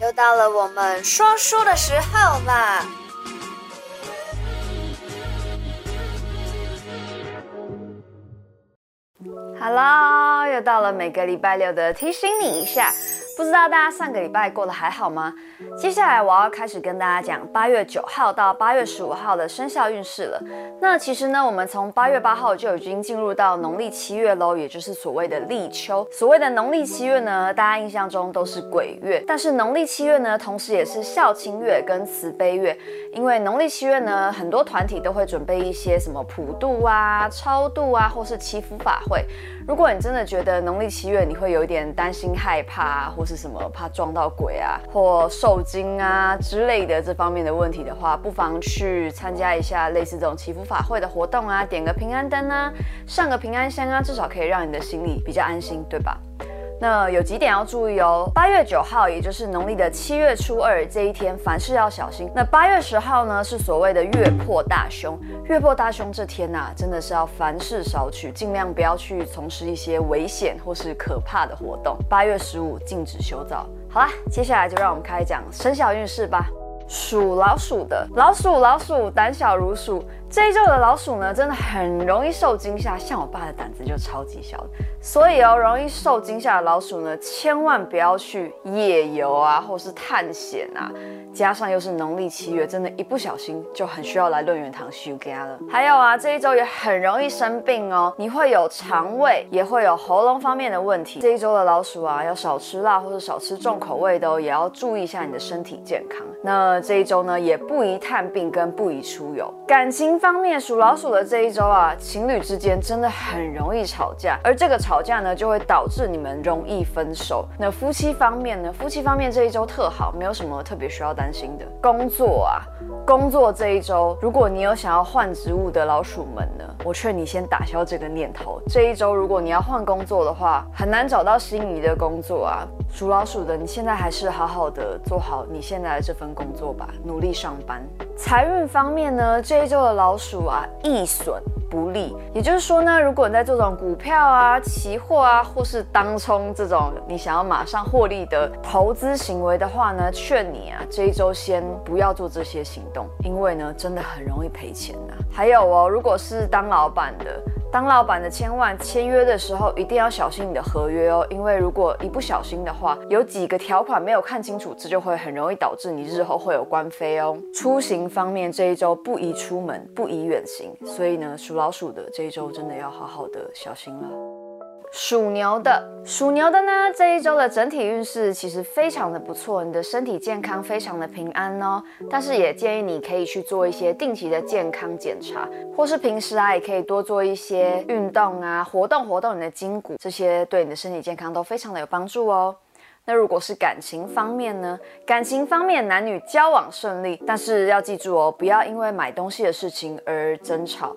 又到了我们说书的时候啦好啦又到了每个礼拜六的提醒你一下。不知道大家上个礼拜过得还好吗？接下来我要开始跟大家讲八月九号到八月十五号的生肖运势了。那其实呢，我们从八月八号就已经进入到农历七月喽，也就是所谓的立秋。所谓的农历七月呢，大家印象中都是鬼月，但是农历七月呢，同时也是孝亲月跟慈悲月。因为农历七月呢，很多团体都会准备一些什么普渡啊、超度啊，或是祈福法会。如果你真的觉得农历七月你会有一点担心害怕，或是什么怕撞到鬼啊，或受惊啊之类的这方面的问题的话，不妨去参加一下类似这种祈福法会的活动啊，点个平安灯啊，上个平安香啊，至少可以让你的心里比较安心，对吧？那有几点要注意哦。八月九号，也就是农历的七月初二这一天，凡事要小心。那八月十号呢，是所谓的月破大凶。月破大凶这天呐、啊，真的是要凡事少取，尽量不要去从事一些危险或是可怕的活动。八月十五禁止修造。好啦，接下来就让我们开讲生肖运势吧。属老鼠的老鼠，老鼠胆小如鼠。这一周的老鼠呢，真的很容易受惊吓，像我爸的胆子就超级小的，所以哦，容易受惊吓的老鼠呢，千万不要去夜游啊，或是探险啊。加上又是农历七月，真的，一不小心就很需要来论元堂修家了。还有啊，这一周也很容易生病哦，你会有肠胃，也会有喉咙方面的问题。这一周的老鼠啊，要少吃辣或者少吃重口味的哦，也要注意一下你的身体健康。那这一周呢，也不宜探病跟不宜出游。感情方面，属老鼠的这一周啊，情侣之间真的很容易吵架，而这个吵架呢，就会导致你们容易分手。那夫妻方面呢，夫妻方面这一周特好，没有什么特别需要担心的。工作啊，工作这一周，如果你有想要换职务的老鼠们呢，我劝你先打消这个念头。这一周如果你要换工作的话，很难找到心仪的工作啊。属老鼠的，你现在还是好好的做好你现在的这份工作吧，努力上班。财运方面呢，这一周的老鼠啊，易损不利。也就是说呢，如果你在做这种股票啊、期货啊，或是当冲这种你想要马上获利的投资行为的话呢，劝你啊，这一周先不要做这些行动，因为呢，真的很容易赔钱呐。还有哦，如果是当老板的。当老板的千万签约的时候一定要小心你的合约哦，因为如果一不小心的话，有几个条款没有看清楚，这就会很容易导致你日后会有官非哦。出行方面这一周不宜出门，不宜远行，所以呢，老鼠的这一周真的要好好的小心了。属牛的，属牛的呢，这一周的整体运势其实非常的不错，你的身体健康非常的平安哦。但是也建议你可以去做一些定期的健康检查，或是平时啊也可以多做一些运动啊，活动活动你的筋骨，这些对你的身体健康都非常的有帮助哦。那如果是感情方面呢？感情方面男女交往顺利，但是要记住哦，不要因为买东西的事情而争吵。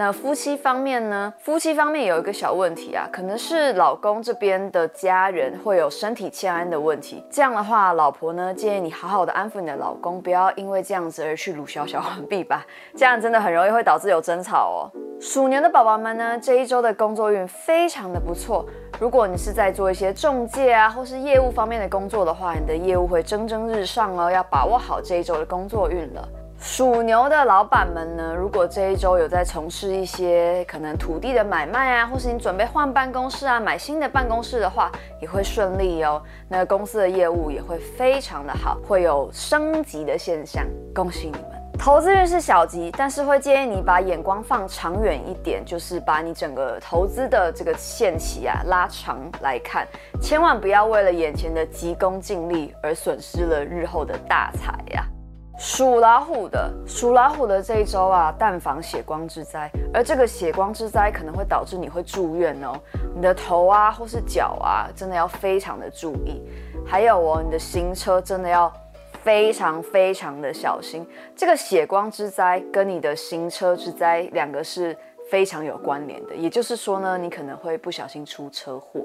那夫妻方面呢？夫妻方面有一个小问题啊，可能是老公这边的家人会有身体欠安的问题。这样的话，老婆呢建议你好好的安抚你的老公，不要因为这样子而去鲁小小完毕吧。这样真的很容易会导致有争吵哦。鼠年的宝宝们呢，这一周的工作运非常的不错。如果你是在做一些中介啊，或是业务方面的工作的话，你的业务会蒸蒸日上哦，要把握好这一周的工作运了。属牛的老板们呢，如果这一周有在从事一些可能土地的买卖啊，或是你准备换办公室啊，买新的办公室的话，也会顺利哦。那公司的业务也会非常的好，会有升级的现象，恭喜你们。投资运是小吉，但是会建议你把眼光放长远一点，就是把你整个投资的这个限期啊拉长来看，千万不要为了眼前的急功近利而损失了日后的大财呀。属老虎的，属老虎的这一周啊，但防血光之灾，而这个血光之灾可能会导致你会住院哦。你的头啊，或是脚啊，真的要非常的注意。还有哦，你的行车真的要非常非常的小心。这个血光之灾跟你的行车之灾两个是非常有关联的。也就是说呢，你可能会不小心出车祸。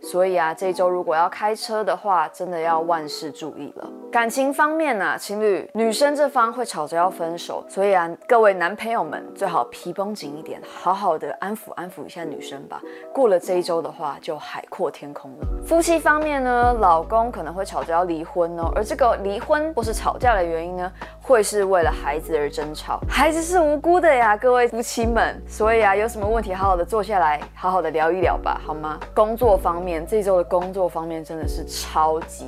所以啊，这一周如果要开车的话，真的要万事注意了。感情方面啊，情侣女生这方会吵着要分手，所以啊，各位男朋友们最好皮绷紧一点，好好的安抚安抚一下女生吧。过了这一周的话，就海阔天空了。夫妻方面呢，老公可能会吵着要离婚哦，而这个离婚或是吵架的原因呢，会是为了孩子而争吵。孩子是无辜的呀，各位夫妻们。所以啊，有什么问题，好好的坐下来，好好的聊一聊吧，好吗？工作方面，这周的工作方面真的是超级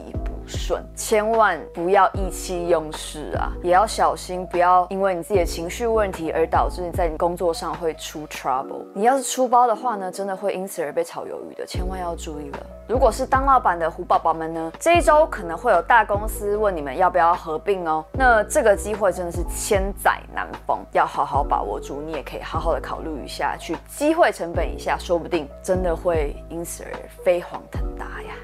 顺，千万不要意气用事啊，也要小心，不要因为你自己的情绪问题而导致你在你工作上会出 trouble。你要是出包的话呢，真的会因此而被炒鱿鱼的，千万要注意了。如果是当老板的虎宝宝们呢，这一周可能会有大公司问你们要不要合并哦，那这个机会真的是千载难逢，要好好把握住。你也可以好好的考虑一下，去机会成本一下，说不定真的会因此而飞黄腾达呀。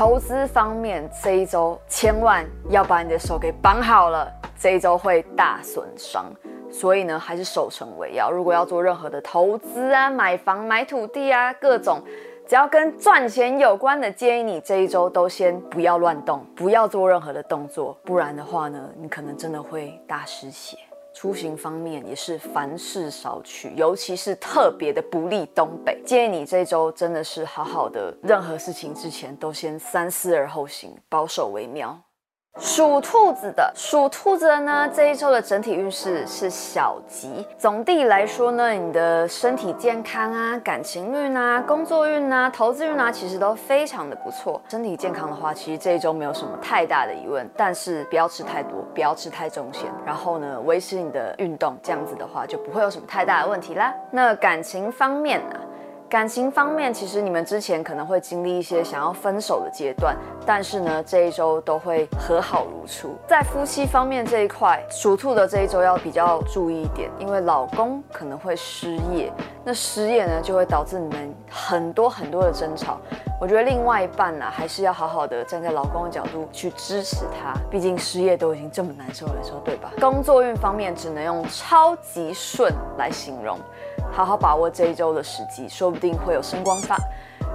投资方面，这一周千万要把你的手给绑好了，这一周会大损伤，所以呢，还是守成为要。如果要做任何的投资啊，买房、买土地啊，各种只要跟赚钱有关的，建议你这一周都先不要乱动，不要做任何的动作，不然的话呢，你可能真的会大失血。出行方面也是凡事少去，尤其是特别的不利东北。建议你这周真的是好好的，任何事情之前都先三思而后行，保守为妙。属兔子的，属兔子的呢，这一周的整体运势是小吉。总体来说呢，你的身体健康啊、感情运啊、工作运啊、投资运啊，其实都非常的不错。身体健康的话，其实这一周没有什么太大的疑问，但是不要吃太多，不要吃太重咸。然后呢，维持你的运动，这样子的话就不会有什么太大的问题啦。那感情方面呢？感情方面，其实你们之前可能会经历一些想要分手的阶段，但是呢，这一周都会和好如初。在夫妻方面这一块，属兔的这一周要比较注意一点，因为老公可能会失业，那失业呢就会导致你们很多很多的争吵。我觉得另外一半呢、还是要好好的站在老公的角度去支持他，毕竟失业都已经这么难受了，说对吧？工作运方面，只能用超级顺来形容。好好把握这一周的时机，说不定会有升官发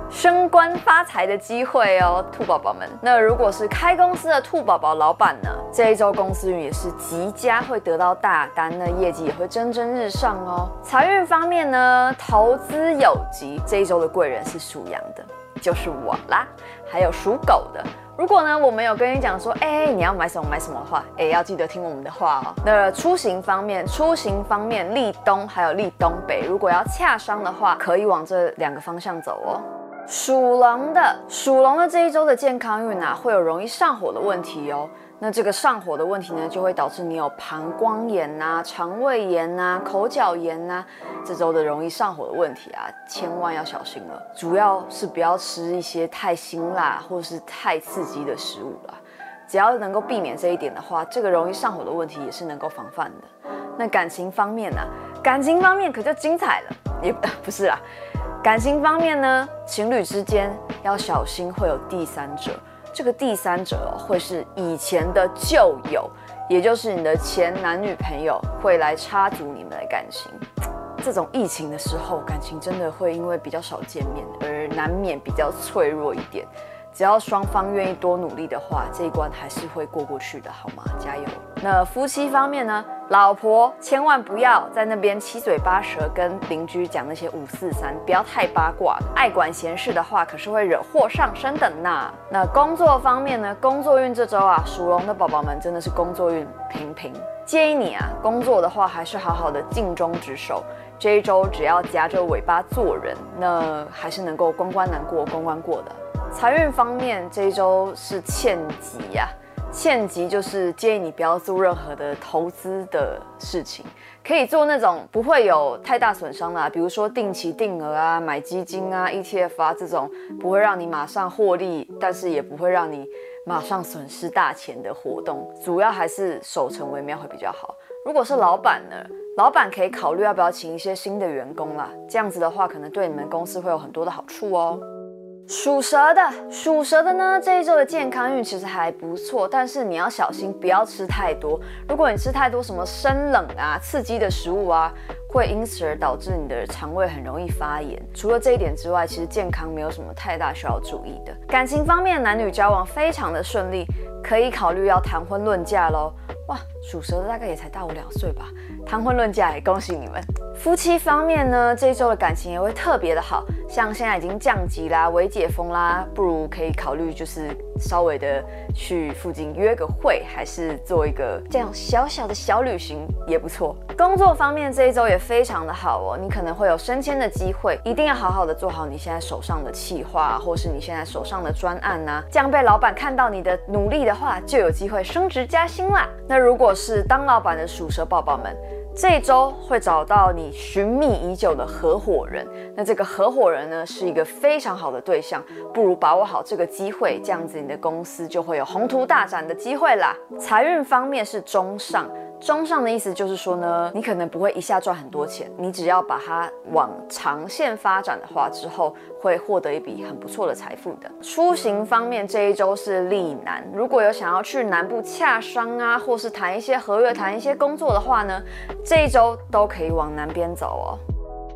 升官发财的机会哦，兔宝宝们。那如果是开公司的兔宝宝老板呢，这一周公司运也是极佳，会得到大单，那业绩也会蒸蒸日上哦。财运方面呢，投资有吉，这一周的贵人是属羊的，就是我啦，还有属狗的。如果呢，我们有跟你讲说，哎、你要买什么买什么的话，哎、要记得听我们的话哦。那出行方面，出行方面，立冬还有立东北，如果要洽商的话，可以往这两个方向走哦。属龙的，属龙的这一周的健康运啊，会有容易上火的问题哦。那这个上火的问题呢，就会导致你有膀胱炎、啊、肠胃炎、啊、口角炎、啊，这周的容易上火的问题啊，千万要小心了。主要是不要吃一些太辛辣或是太刺激的食物了。只要能够避免这一点的话，这个容易上火的问题也是能够防范的。那感情方面呢、感情方面可就精彩了，也不是啦。感情方面呢，情侣之间要小心会有第三者。这个第三者会是以前的旧友，也就是你的前男女朋友会来插足你们的感情。这种疫情的时候，感情真的会因为比较少见面而难免比较脆弱一点。只要双方愿意多努力的话，这一关还是会过过去的，好吗？加油！那夫妻方面呢？老婆千万不要在那边七嘴八舌跟邻居讲那些五四三，不要太八卦，爱管闲事的话可是会惹祸上身的呐。那工作方面呢？工作运这周啊，属龙的宝宝们真的是工作运平平，建议你啊，工作的话还是好好的尽忠职守。这一周只要夹着尾巴做人，那还是能够关关难过关关过的。财运方面，这一周是欠吉呀、欠吉就是建议你不要做任何的投资的事情，可以做那种不会有太大损伤的、比如说定期定额啊、买基金啊、ETF 啊这种不会让你马上获利，但是也不会让你马上损失大钱的活动。主要还是守成为妙会比较好。如果是老板呢，老板可以考虑要不要请一些新的员工啦，这样子的话可能对你们公司会有很多的好处哦。属蛇的，属蛇的呢，这一周的健康运其实还不错，但是你要小心，不要吃太多。如果你吃太多什么生冷啊、刺激的食物啊，会因此而导致你的肠胃很容易发炎。除了这一点之外，其实健康没有什么太大需要注意的。感情方面，男女交往非常的顺利，可以考虑要谈婚论嫁喽。哇，属蛇的大概也才大我两岁吧，谈婚论嫁也恭喜你们。夫妻方面呢，这一周的感情也会特别的好，像现在已经降级啦、微解封啦，不如可以考虑就是稍微的去附近约个会，还是做一个这样小小的小旅行也不错。工作方面这一周也非常的好哦，你可能会有升迁的机会，一定要好好的做好你现在手上的企划，或是你现在手上的专案呐、这样被老板看到你的努力的话，就有机会升职加薪啦。那如果是当老板的属蛇宝宝们，这周会找到你寻觅已久的合伙人。那这个合伙人呢，是一个非常好的对象，不如把握好这个机会，这样子你的公司就会有宏图大展的机会啦。财运方面是中上。中上的意思就是说呢，你可能不会一下赚很多钱，你只要把它往长线发展的话，之后会获得一笔很不错的财富的。出行方面这一周是利南，如果有想要去南部洽商啊，或是谈一些合约、谈一些工作的话呢，这一周都可以往南边走哦。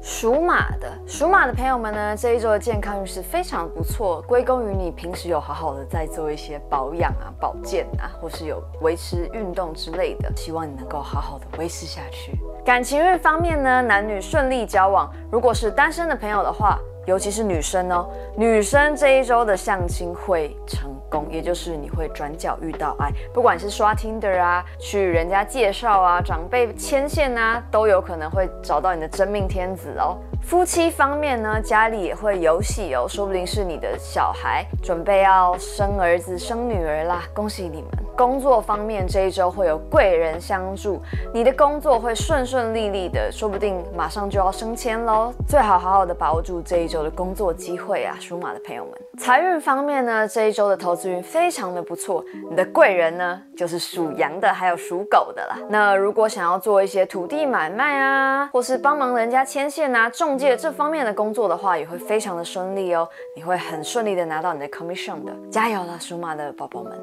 属马的，属马的朋友们呢，这一周的健康运势非常不错，归功于你平时有好好的在做一些保养啊、保健啊，或是有维持运动之类的，希望你能够好好的维持下去。感情运方面呢，男女顺利交往，如果是单身的朋友的话，尤其是女生哦，女生这一周的相亲会成也就是你会转角遇到爱，不管是刷 Tinder 啊，去人家介绍啊，长辈牵线啊，都有可能会找到你的真命天子哦。夫妻方面呢，家里也会有喜哦，说不定是你的小孩准备要生儿子生女儿啦，恭喜你们。工作方面这一周会有贵人相助，你的工作会顺顺利利的，说不定马上就要升迁喽，最好好好的把握住这一周的工作机会啊，属马的朋友们。财运方面呢，这一周的投资运非常的不错，你的贵人呢就是属羊的，还有属狗的啦。那如果想要做一些土地买卖啊，或是帮忙人家牵线啊、中介这方面的工作的话，也会非常的顺利哦，你会很顺利的拿到你的 commission 的，加油了，属马的宝宝们。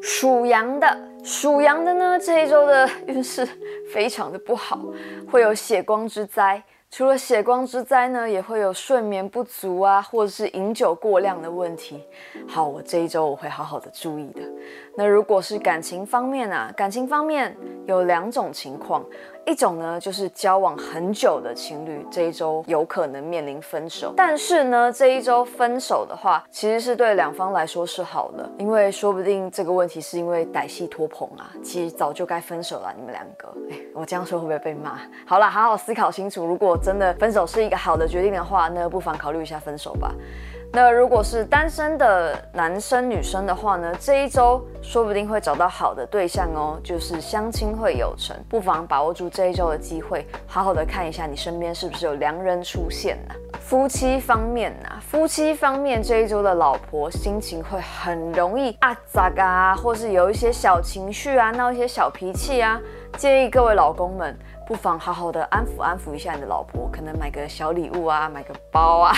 属羊的，属羊的呢，这一周的运势非常的不好，会有血光之灾。除了血光之灾呢，也会有睡眠不足啊，或者是饮酒过量的问题。好，我这一周我会好好的注意的。那如果是感情方面啊，感情方面有两种情况。一种呢，就是交往很久的情侣，这一周有可能面临分手。但是呢，这一周分手的话，其实是对两方来说是好的，因为说不定这个问题是因为歹戏拖棚啊，其实早就该分手了。你们两个，哎，我这样说会不会被骂？好了，好好思考清楚。如果真的分手是一个好的决定的话，那不妨考虑一下分手吧。那如果是单身的男生女生的话呢，这一周说不定会找到好的对象哦，就是相亲会有成，不妨把握住这一周的机会，好好的看一下你身边是不是有良人出现呢？夫妻方面呢，夫妻方面这一周的老婆心情会很容易啊咋嘎，或是有一些小情绪啊，闹一些小脾气啊，建议各位老公们。不妨好好的安抚安抚一下你的老婆，可能买个小礼物啊，买个包啊，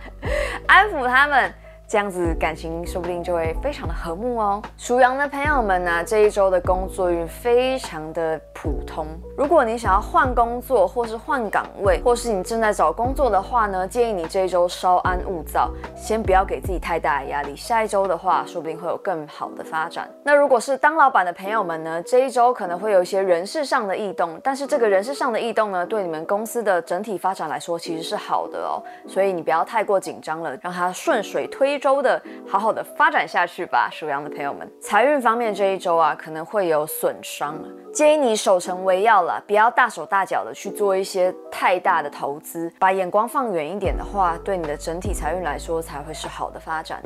安抚他们。这样子感情说不定就会非常的和睦哦。属羊的朋友们呢，这一周的工作运非常的普通。如果你想要换工作，或是换岗位，或是你正在找工作的话呢，建议你这一周稍安勿躁，先不要给自己太大的压力。下一周的话，说不定会有更好的发展。那如果是当老板的朋友们呢，这一周可能会有一些人事上的异动，但是这个人事上的异动呢，对你们公司的整体发展来说其实是好的哦。所以你不要太过紧张了，让它顺水推周的好好的发展下去吧，属羊的朋友们。财运方面这一周啊，可能会有损伤，建议你守成为要了，不要大手大脚的去做一些太大的投资，把眼光放远一点的话，对你的整体财运来说才会是好的发展。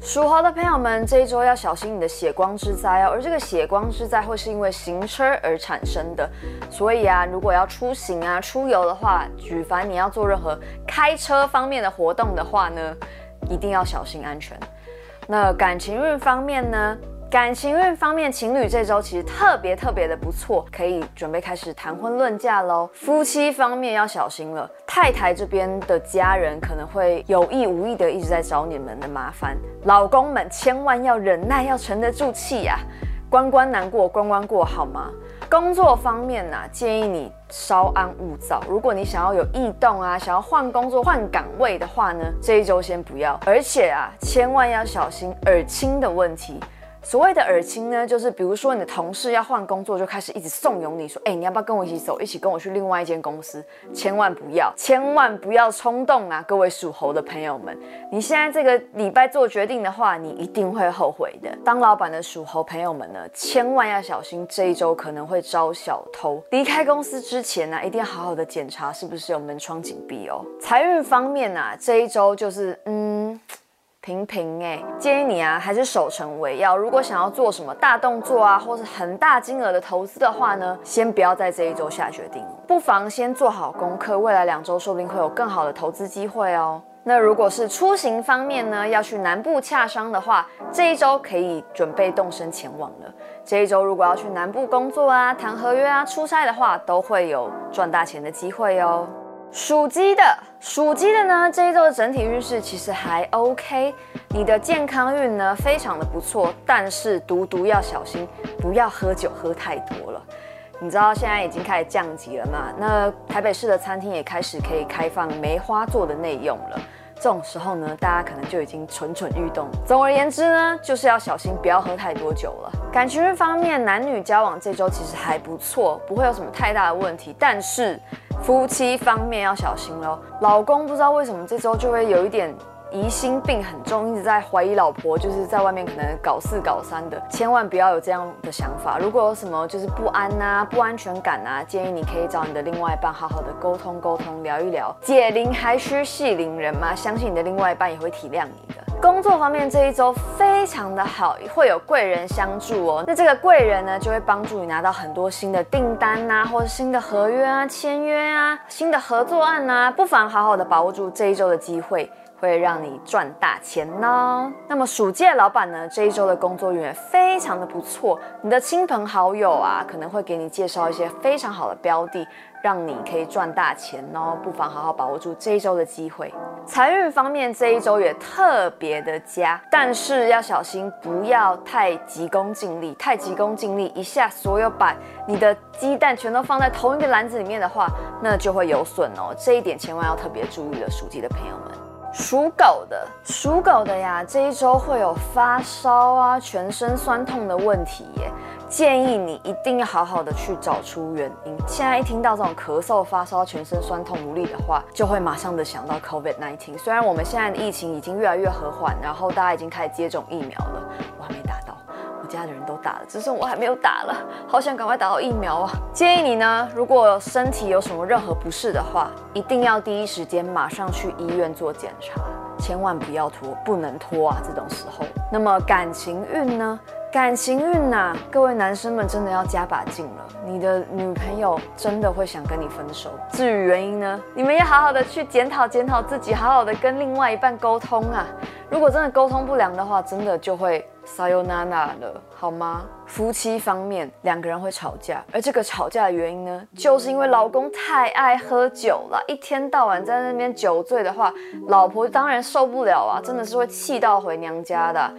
属猴的朋友们，这一周要小心你的血光之灾哦，而这个血光之灾会是因为行车而产生的，所以啊，如果要出行啊、出游的话，举凡你要做任何开车方面的活动的话呢，一定要小心安全。那感情运方面呢？感情运方面，情侣这周其实特别特别的不错，可以准备开始谈婚论嫁喽。夫妻方面要小心了。太太这边的家人可能会有意无意的一直在找你们的麻烦，老公们千万要忍耐，要沉得住气呀、啊。关关难过关关过，好吗？工作方面呢、建议你稍安勿躁。如果你想要有异动啊，想要换工作、换岗位的话呢，这一周先不要。而且啊，千万要小心耳清的问题。所谓的耳亲呢，就是比如说你的同事要换工作，就开始一直怂恿你说，哎，你要不要跟我一起走，一起跟我去另外一间公司？千万不要，千万不要冲动啊！各位属猴的朋友们，你现在这个礼拜做决定的话，你一定会后悔的。当老板的属猴朋友们呢，千万要小心，这一周可能会招小偷。离开公司之前呢，一定要好好的检查是不是有门窗紧闭哦。财运方面呢，这一周就是嗯。平平哎，建议你啊，还是守成为要。如果想要做什么大动作啊，或是很大金额的投资的话呢，先不要在这一周下决定，不妨先做好功课，未来两周说不定会有更好的投资机会哦。那如果是出行方面呢，要去南部洽商的话，这一周可以准备动身前往了。这一周如果要去南部工作啊、谈合约啊、出差的话，都会有赚大钱的机会哦。属鸡的，属鸡的呢，这一周的整体运势其实还 OK，你的健康运呢非常的不错，但是独独要小心，不要喝酒喝太多了。你知道现在已经开始降级了嘛？那台北市的餐厅也开始可以开放梅花座的内用了。这种时候呢，大家可能就已经蠢蠢欲动。总而言之呢，就是要小心，不要喝太多酒了。感情运方面，男女交往这周其实还不错，不会有什么太大的问题，但是。夫妻方面要小心喽，老公不知道为什么这周就会有一点疑心病很重，一直在怀疑老婆，就是在外面可能搞四搞三的，千万不要有这样的想法。如果有什么就是不安呐、不安全感呐，建议你可以找你的另外一半好好的沟通沟通，聊一聊。解铃还须系铃人嘛，相信你的另外一半也会体谅你的。工作方面这一周非常的好，会有贵人相助哦。那这个贵人呢，就会帮助你拿到很多新的订单、啊，或者新的合约啊、签约啊、新的合作案、啊，不妨好好的把握住这一周的机会，会让你赚大钱呢。那么属鸡的老板呢，这一周的工作运也非常的不错，你的亲朋好友啊，可能会给你介绍一些非常好的标的。让你可以赚大钱哦，不妨好好把握住这一周的机会。财运方面，这一周也特别的佳，但是要小心，不要太急功近利。太急功近利，一下所有把你的鸡蛋全都放在同一个篮子里面的话，那就会有损哦。这一点千万要特别注意了，属鸡的朋友们。属狗的，属狗的呀，这一周会有发烧啊、全身酸痛的问题耶。建议你一定要好好的去找出原因。现在一听到这种咳嗽、发烧、全身酸痛无力的话，就会马上的想到 COVID-19。虽然我们现在的疫情已经越来越和缓，然后大家已经开始接种疫苗了，我还没打到，我家的人都打了，只剩我还没有打了，好想赶快打到疫苗啊！建议你呢，如果身体有什么任何不适的话，一定要第一时间马上去医院做检查，千万不要拖，不能拖啊！这种时候，那么感情运呢？感情运呐，各位男生们真的要加把劲了。你的女朋友真的会想跟你分手。至于原因呢，你们要好好的去检讨检讨自己，好好的跟另外一半沟通啊。如果真的沟通不良的话，真的就会 sayonara 了，好吗？夫妻方面，两个人会吵架，而这个吵架的原因呢，就是因为老公太爱喝酒了，一天到晚在那边酒醉的话，老婆当然受不了啊，真的是会气到回娘家的。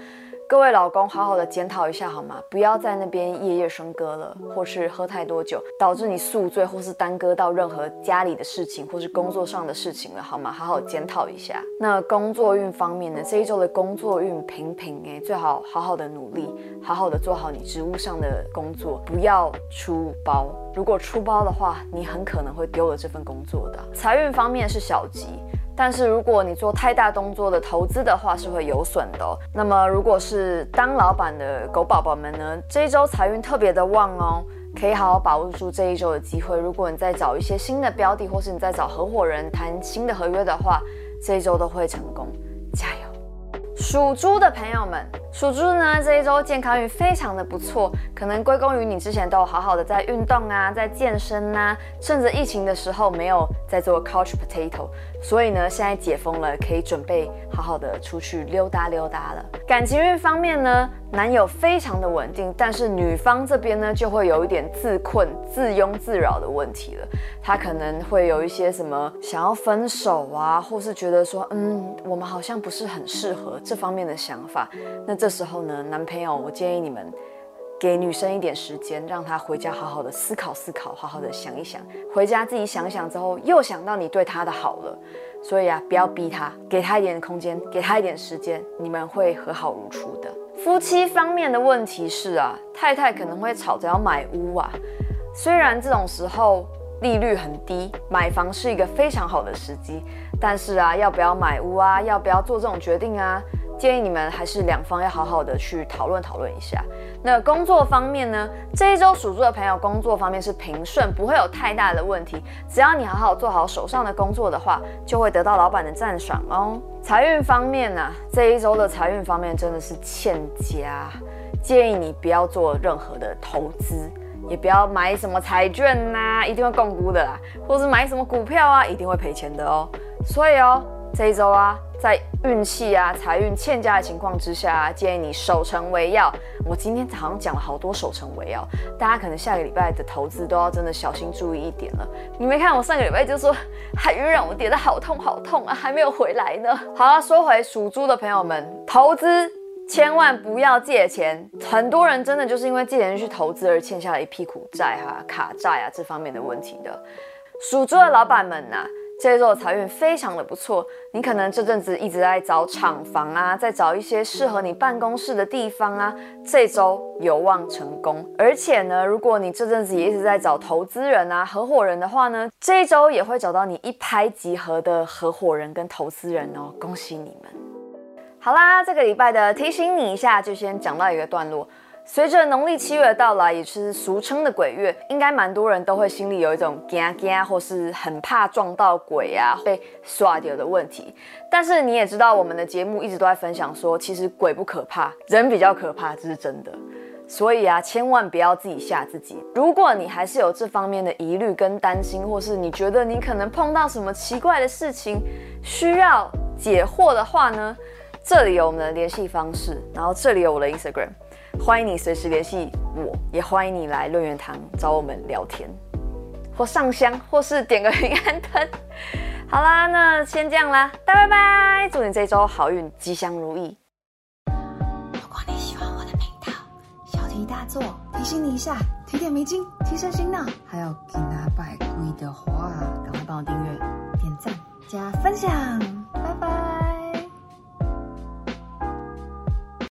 各位老公，好好的检讨一下好吗？不要在那边夜夜笙歌了，或是喝太多酒，导致你宿醉，或是耽搁到任何家里的事情，或是工作上的事情了，好吗？好好检讨一下。那工作运方面呢？这一周的工作运平平哎，最好好好的努力，好好的做好你职务上的工作，不要出包。如果出包的话，你很可能会丢了这份工作的。财运方面是小吉。但是如果你做太大动作的投资的话，是会有损的。那么如果是当老板的狗宝宝们呢，这一周财运特别的旺哦，可以好好把握住这一周的机会。如果你在找一些新的标的，或是你在找合伙人谈新的合约的话，这一周都会成功，加油！属猪的朋友们。属猪呢，这一周健康运非常的不错，可能归功于你之前都有好好的在运动啊，在健身啊，趁着疫情的时候没有在做 couch potato，所以呢，现在解封了，可以准备好好的出去溜达溜达了。感情运方面呢，男友非常的稳定，但是女方这边呢，就会有一点自困、自庸自扰的问题了。他可能会有一些什么想要分手啊，或是觉得说，嗯，我们好像不是很适合这方面的想法。那这时候呢，男朋友，我建议你们给女生一点时间，让她回家好好的思考思考，好好的想一想。回家自己想想之后，又想到你对她的好了。所以啊，不要逼他，给他一点空间，给他一点时间，你们会和好如初的。夫妻方面的问题是啊，太太可能会吵着要买屋啊。虽然这种时候利率很低，买房是一个非常好的时机，但是啊，要不要买屋啊，要不要做这种决定啊？建议你们还是两方要好好的去讨论讨论一下。那工作方面呢？这一周属猪的朋友工作方面是平顺，不会有太大的问题。只要你好好做好手上的工作的话，就会得到老板的赞赏哦。财运方面呢、啊？这一周的财运方面真的是欠佳，建议你不要做任何的投资，也不要买什么彩券呐、啊，一定会摃龟的啦，或是买什么股票啊，一定会赔钱的哦。所以哦，这一周啊。在运气啊、财运欠佳的情况之下，建议你守成为要。我今天好像讲了好多守成为要，大家可能下个礼拜的投资都要真的小心注意一点了。你没看我上个礼拜就说 海运让我跌得好痛好痛啊，还没有回来呢。好了，说回属猪的朋友们，投资千万不要借钱。很多人真的就是因为借钱去投资而欠下了一屁股债哈、卡债啊这方面的问题的。属猪的老板们呐、这一周的财运非常的不错，你可能这阵子一直在找厂房啊，在找一些适合你办公室的地方啊，这周有望成功。而且呢，如果你这阵子也一直在找投资人啊、合伙人的话呢，这一周也会找到你一拍即合的合伙人跟投资人哦，恭喜你们！好啦，这个礼拜的提醒你一下，就先讲到一个段落。随着农历七月的到来，也是俗称的鬼月，应该蛮多人都会心里有一种惊惊，或是很怕撞到鬼啊、被刷掉的问题。但是你也知道，我们的节目一直都在分享说，其实鬼不可怕，人比较可怕，这是真的。所以啊，千万不要自己吓自己。如果你还是有这方面的疑虑跟担心，或是你觉得你可能碰到什么奇怪的事情需要解惑的话呢，这里有我们的联系方式，然后这里有我的 Instagram。欢迎你随时联系我，也欢迎你来论元堂找我们聊天，或上香，或是点个平安灯。好啦，那先这样啦，大拜拜！祝你这周好运，吉祥如意。如果你喜欢我的频道，小题大做，提醒你一下，提点迷津，提升心脑。还有给拿百贵的话，赶快帮我订阅、点赞、加分享。拜拜